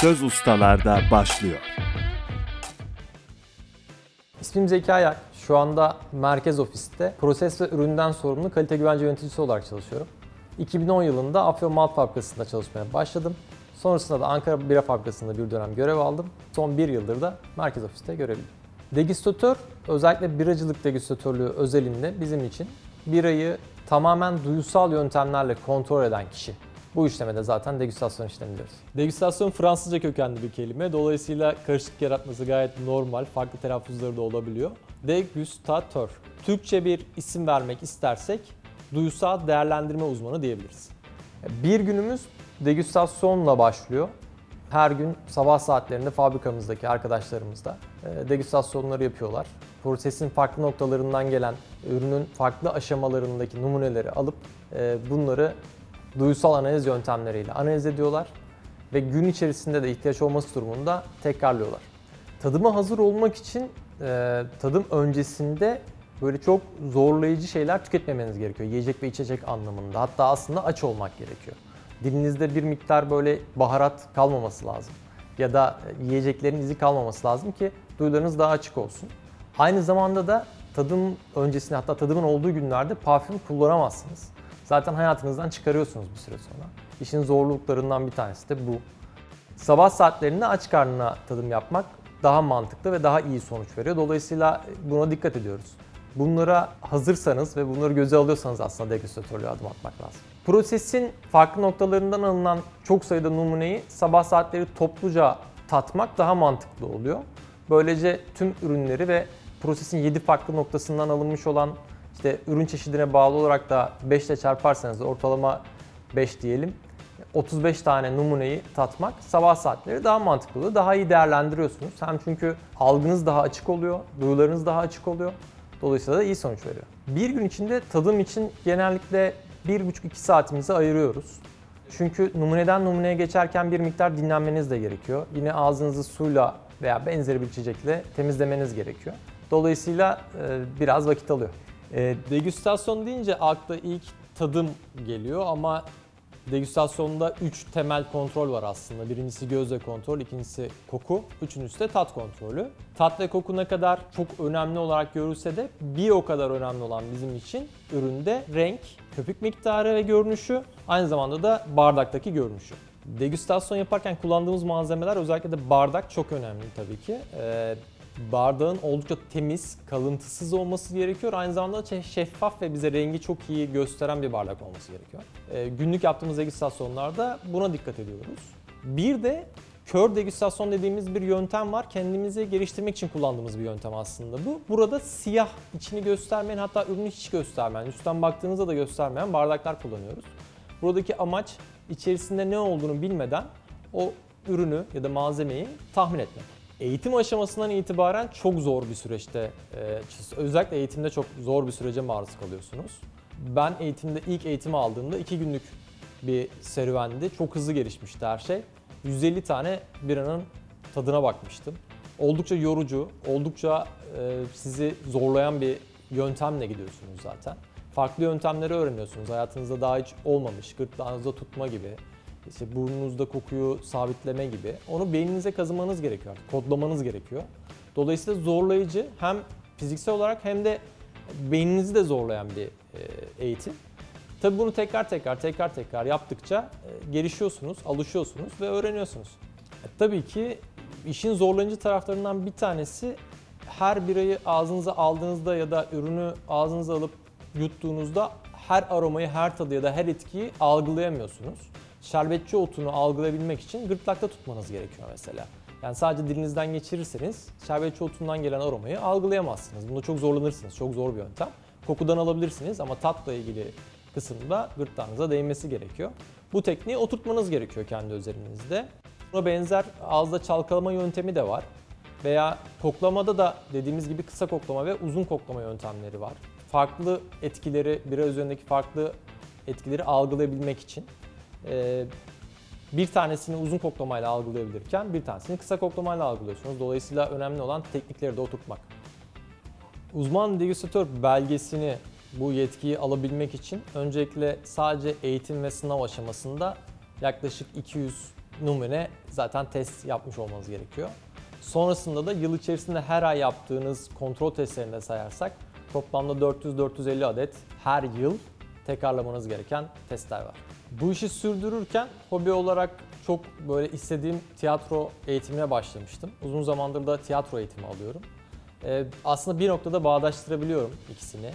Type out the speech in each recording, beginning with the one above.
Söz Ustalar'da başlıyor. İsmim Zeki Ayak. Şu anda merkez ofiste proses ve üründen sorumlu kalite güvence yöneticisi olarak çalışıyorum. 2010 yılında Afyon Malt Fabrikası'nda çalışmaya başladım. Sonrasında da Ankara Bira Fabrikası'nda bir dönem görev aldım. Son bir yıldır da merkez ofiste görevliyim. Degüstatör, özellikle biracılık degüstatörlüğü özelinde bizim için birayı tamamen duyusal yöntemlerle kontrol eden kişi. Bu işlemede zaten degüstasyon işlemi diyoruz. Degüstasyon Fransızca kökenli bir kelime. Dolayısıyla karışık yaratması gayet normal. Farklı telaffuzları da olabiliyor. Degüstatör. Türkçe bir isim vermek istersek duyusal değerlendirme uzmanı diyebiliriz. Bir günümüz degüstasyonla başlıyor. Her gün sabah saatlerinde fabrikamızdaki arkadaşlarımız da e, degüstasyonları yapıyorlar. Prosesin farklı noktalarından gelen ürünün farklı aşamalarındaki numuneleri alıp e, bunları duyusal analiz yöntemleriyle analiz ediyorlar ve gün içerisinde de ihtiyaç olması durumunda tekrarlıyorlar. Tadıma hazır olmak için e, tadım öncesinde böyle çok zorlayıcı şeyler tüketmemeniz gerekiyor. Yiyecek ve içecek anlamında. Hatta aslında aç olmak gerekiyor. Dilinizde bir miktar böyle baharat kalmaması lazım. Ya da yiyeceklerin izi kalmaması lazım ki duyularınız daha açık olsun. Aynı zamanda da tadım öncesinde hatta tadımın olduğu günlerde parfüm kullanamazsınız. Zaten hayatınızdan çıkarıyorsunuz bir süre sonra. İşin zorluklarından bir tanesi de bu. Sabah saatlerinde aç karnına tadım yapmak daha mantıklı ve daha iyi sonuç veriyor. Dolayısıyla buna dikkat ediyoruz. Bunlara hazırsanız ve bunları göze alıyorsanız aslında degüstatörlüğe adım atmak lazım. Prosesin farklı noktalarından alınan çok sayıda numuneyi sabah saatleri topluca tatmak daha mantıklı oluyor. Böylece tüm ürünleri ve prosesin 7 farklı noktasından alınmış olan işte ürün çeşidine bağlı olarak da 5 ile çarparsanız ortalama 5 diyelim. 35 tane numuneyi tatmak sabah saatleri daha mantıklı. Daha iyi değerlendiriyorsunuz. Hem çünkü algınız daha açık oluyor, duyularınız daha açık oluyor. Dolayısıyla da iyi sonuç veriyor. Bir gün içinde tadım için genellikle 1,5-2 saatimizi ayırıyoruz. Çünkü numuneden numuneye geçerken bir miktar dinlenmeniz de gerekiyor. Yine ağzınızı suyla veya benzeri bir içecekle temizlemeniz gerekiyor. Dolayısıyla e, biraz vakit alıyor. E, degüstasyon deyince akla ilk tadım geliyor ama degüstasyonda 3 temel kontrol var aslında. Birincisi gözle kontrol, ikincisi koku, üçüncüsü de tat kontrolü. Tat ve koku ne kadar çok önemli olarak görülse de bir o kadar önemli olan bizim için üründe renk, köpük miktarı ve görünüşü, aynı zamanda da bardaktaki görünüşü. Degüstasyon yaparken kullandığımız malzemeler özellikle de bardak çok önemli tabii ki. Ee, bardağın oldukça temiz, kalıntısız olması gerekiyor. Aynı zamanda şeffaf ve bize rengi çok iyi gösteren bir bardak olması gerekiyor. Ee, günlük yaptığımız degüstasyonlarda buna dikkat ediyoruz. Bir de kör degüstasyon dediğimiz bir yöntem var. Kendimizi geliştirmek için kullandığımız bir yöntem aslında bu. Burada siyah, içini göstermeyen hatta ürünü hiç göstermeyen, üstten baktığınızda da göstermeyen bardaklar kullanıyoruz. Buradaki amaç içerisinde ne olduğunu bilmeden o ürünü ya da malzemeyi tahmin etmek. Eğitim aşamasından itibaren çok zor bir süreçte, özellikle eğitimde çok zor bir sürece maruz kalıyorsunuz. Ben eğitimde ilk eğitimi aldığımda iki günlük bir serüvendi. Çok hızlı gelişmişti her şey. 150 tane biranın tadına bakmıştım. Oldukça yorucu, oldukça sizi zorlayan bir yöntemle gidiyorsunuz zaten. Farklı yöntemleri öğreniyorsunuz. Hayatınızda daha hiç olmamış, gırtlağınızda tutma gibi, işte burnunuzda kokuyu sabitleme gibi onu beyninize kazımanız gerekiyor kodlamanız gerekiyor. Dolayısıyla zorlayıcı hem fiziksel olarak hem de beyninizi de zorlayan bir eğitim. Tabi bunu tekrar tekrar tekrar tekrar yaptıkça gelişiyorsunuz, alışıyorsunuz ve öğreniyorsunuz. E, tabii ki işin zorlayıcı taraflarından bir tanesi her birayı ağzınıza aldığınızda ya da ürünü ağzınıza alıp yuttuğunuzda her aromayı, her tadı ya da her etkiyi algılayamıyorsunuz şerbetçi otunu algılayabilmek için gırtlakta tutmanız gerekiyor mesela. Yani sadece dilinizden geçirirseniz şerbetçi otundan gelen aromayı algılayamazsınız. Bunda çok zorlanırsınız. Çok zor bir yöntem. Kokudan alabilirsiniz ama tatla ilgili kısımda gırtlağınıza değmesi gerekiyor. Bu tekniği oturtmanız gerekiyor kendi özelinizde. Buna benzer ağızda çalkalama yöntemi de var. Veya koklamada da dediğimiz gibi kısa koklama ve uzun koklama yöntemleri var. Farklı etkileri, bira üzerindeki farklı etkileri algılayabilmek için ee, bir tanesini uzun koklamayla algılayabilirken bir tanesini kısa koklamayla algılıyorsunuz. Dolayısıyla önemli olan teknikleri de oturtmak. Uzman degüstatör belgesini bu yetkiyi alabilmek için öncelikle sadece eğitim ve sınav aşamasında yaklaşık numune zaten test yapmış olmanız gerekiyor. Sonrasında da yıl içerisinde her ay yaptığınız kontrol testlerini de sayarsak toplamda 400-450 adet her yıl tekrarlamanız gereken testler var. Bu işi sürdürürken hobi olarak çok böyle istediğim tiyatro eğitimine başlamıştım. Uzun zamandır da tiyatro eğitimi alıyorum. Ee, aslında bir noktada bağdaştırabiliyorum ikisini.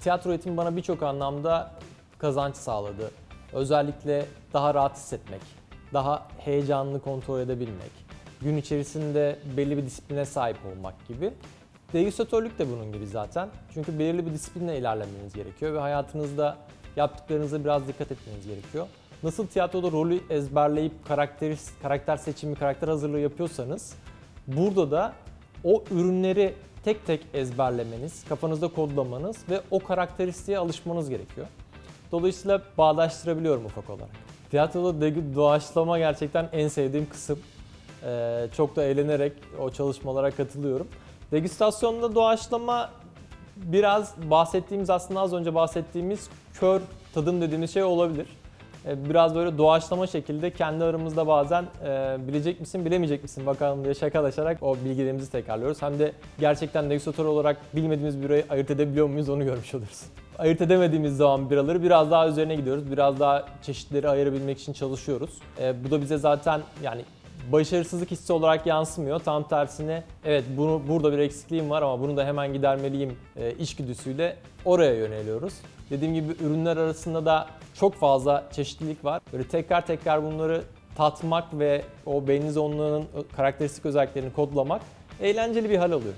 Tiyatro eğitimi bana birçok anlamda kazanç sağladı. Özellikle daha rahat hissetmek, daha heyecanını kontrol edebilmek, gün içerisinde belli bir disipline sahip olmak gibi. Degüstatörlük de bunun gibi zaten. Çünkü belirli bir disiplinle ilerlemeniz gerekiyor ve hayatınızda yaptıklarınıza biraz dikkat etmeniz gerekiyor. Nasıl tiyatroda rolü ezberleyip karakter, karakter seçimi, karakter hazırlığı yapıyorsanız burada da o ürünleri tek tek ezberlemeniz, kafanızda kodlamanız ve o karakteristiğe alışmanız gerekiyor. Dolayısıyla bağdaştırabiliyorum ufak olarak. Tiyatroda doğaçlama gerçekten en sevdiğim kısım. Ee, çok da eğlenerek o çalışmalara katılıyorum. Degüstasyonda doğaçlama biraz bahsettiğimiz aslında az önce bahsettiğimiz kör tadım dediğimiz şey olabilir. Ee, Biraz böyle doğaçlama şekilde kendi aramızda bazen e, bilecek misin bilemeyecek misin bakalım diye şakalaşarak o bilgilerimizi tekrarlıyoruz. Hem de gerçekten degüstatör olarak bilmediğimiz birayı ayırt edebiliyor muyuz onu görmüş oluruz. Ayırt edemediğimiz zaman biraları biraz daha üzerine gidiyoruz. Biraz daha çeşitleri ayırabilmek için çalışıyoruz. Ee, bu da bize zaten yani başarısızlık hissi olarak yansımıyor. Tam tersine evet bunu burada bir eksikliğim var ama bunu da hemen gidermeliyim e, içgüdüsüyle oraya yöneliyoruz. Dediğim gibi ürünler arasında da çok fazla çeşitlilik var. Böyle tekrar tekrar bunları tatmak ve o beyninizde onların karakteristik özelliklerini kodlamak eğlenceli bir hal alıyor.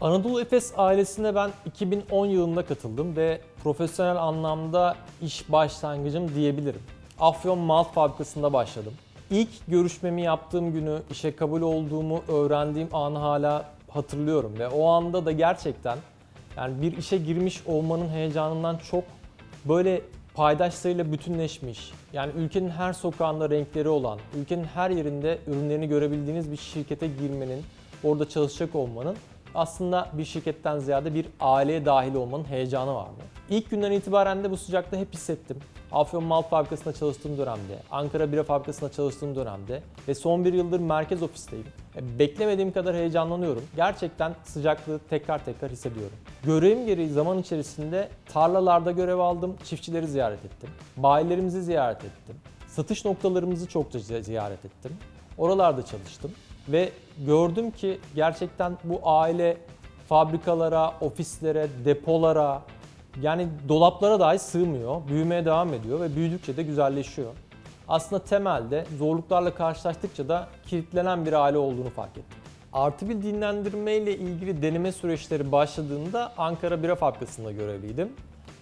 Anadolu Efes ailesine ben 2010 yılında katıldım ve profesyonel anlamda iş başlangıcım diyebilirim. Afyon Malt Fabrikası'nda başladım. İlk görüşmemi yaptığım günü, işe kabul olduğumu öğrendiğim anı hala hatırlıyorum ve o anda da gerçekten yani bir işe girmiş olmanın heyecanından çok böyle paydaşlarıyla bütünleşmiş, yani ülkenin her sokağında renkleri olan, ülkenin her yerinde ürünlerini görebildiğiniz bir şirkete girmenin, orada çalışacak olmanın aslında bir şirketten ziyade bir aileye dahil olmanın heyecanı vardı. İlk günden itibaren de bu sıcaklığı hep hissettim. Afyon Malt Fabrikası'nda çalıştığım dönemde, Ankara Bira Fabrikası'nda çalıştığım dönemde ve son bir yıldır merkez ofisteyim. E, Beklemediğim kadar heyecanlanıyorum. Gerçekten sıcaklığı tekrar tekrar hissediyorum. Görevim gereği zaman içerisinde tarlalarda görev aldım, çiftçileri ziyaret ettim. Bayilerimizi ziyaret ettim. Satış noktalarımızı çokça zi- ziyaret ettim. Oralarda çalıştım ve gördüm ki gerçekten bu aile fabrikalara, ofislere, depolara yani dolaplara dahi sığmıyor. Büyümeye devam ediyor ve büyüdükçe de güzelleşiyor. Aslında temelde zorluklarla karşılaştıkça da kilitlenen bir aile olduğunu fark ettim. Artı bir dinlendirme ile ilgili deneme süreçleri başladığında Ankara Bira Fabrikası'nda görevliydim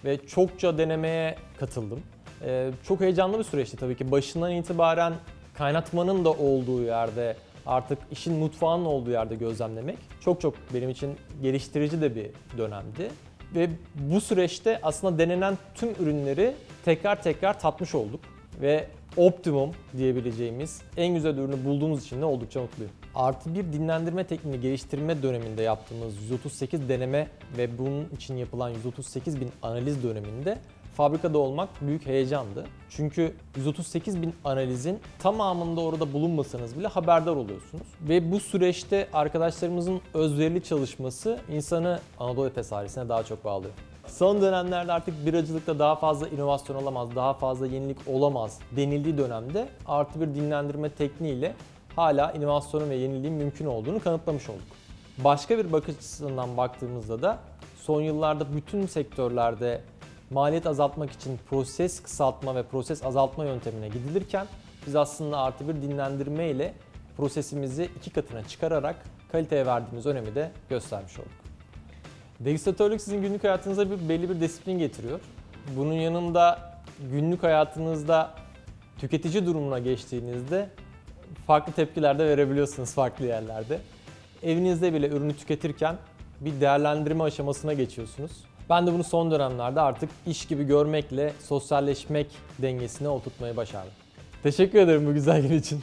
ve çokça denemeye katıldım. Ee, çok heyecanlı bir süreçti tabii ki. Başından itibaren kaynatmanın da olduğu yerde artık işin mutfağının olduğu yerde gözlemlemek çok çok benim için geliştirici de bir dönemdi. Ve bu süreçte aslında denenen tüm ürünleri tekrar tekrar tatmış olduk. Ve optimum diyebileceğimiz en güzel ürünü bulduğumuz için de oldukça mutluyum. Artı bir dinlendirme tekniğini geliştirme döneminde yaptığımız 138 deneme ve bunun için yapılan 138 bin analiz döneminde fabrikada olmak büyük heyecandı. Çünkü 138 bin analizin tamamında orada bulunmasanız bile haberdar oluyorsunuz. Ve bu süreçte arkadaşlarımızın özverili çalışması insanı Anadolu Efes ailesine daha çok bağlıyor. Son dönemlerde artık biracılıkta daha fazla inovasyon olamaz, daha fazla yenilik olamaz denildiği dönemde artı bir dinlendirme tekniğiyle hala inovasyonun ve yeniliğin mümkün olduğunu kanıtlamış olduk. Başka bir bakış açısından baktığımızda da son yıllarda bütün sektörlerde maliyet azaltmak için proses kısaltma ve proses azaltma yöntemine gidilirken biz aslında artı bir dinlendirme ile prosesimizi iki katına çıkararak kaliteye verdiğimiz önemi de göstermiş olduk. Degüstatörlük sizin günlük hayatınıza bir belli bir disiplin getiriyor. Bunun yanında günlük hayatınızda tüketici durumuna geçtiğinizde farklı tepkiler de verebiliyorsunuz farklı yerlerde. Evinizde bile ürünü tüketirken bir değerlendirme aşamasına geçiyorsunuz. Ben de bunu son dönemlerde artık iş gibi görmekle sosyalleşmek dengesine oturtmayı başardım. Teşekkür ederim bu güzel gün için.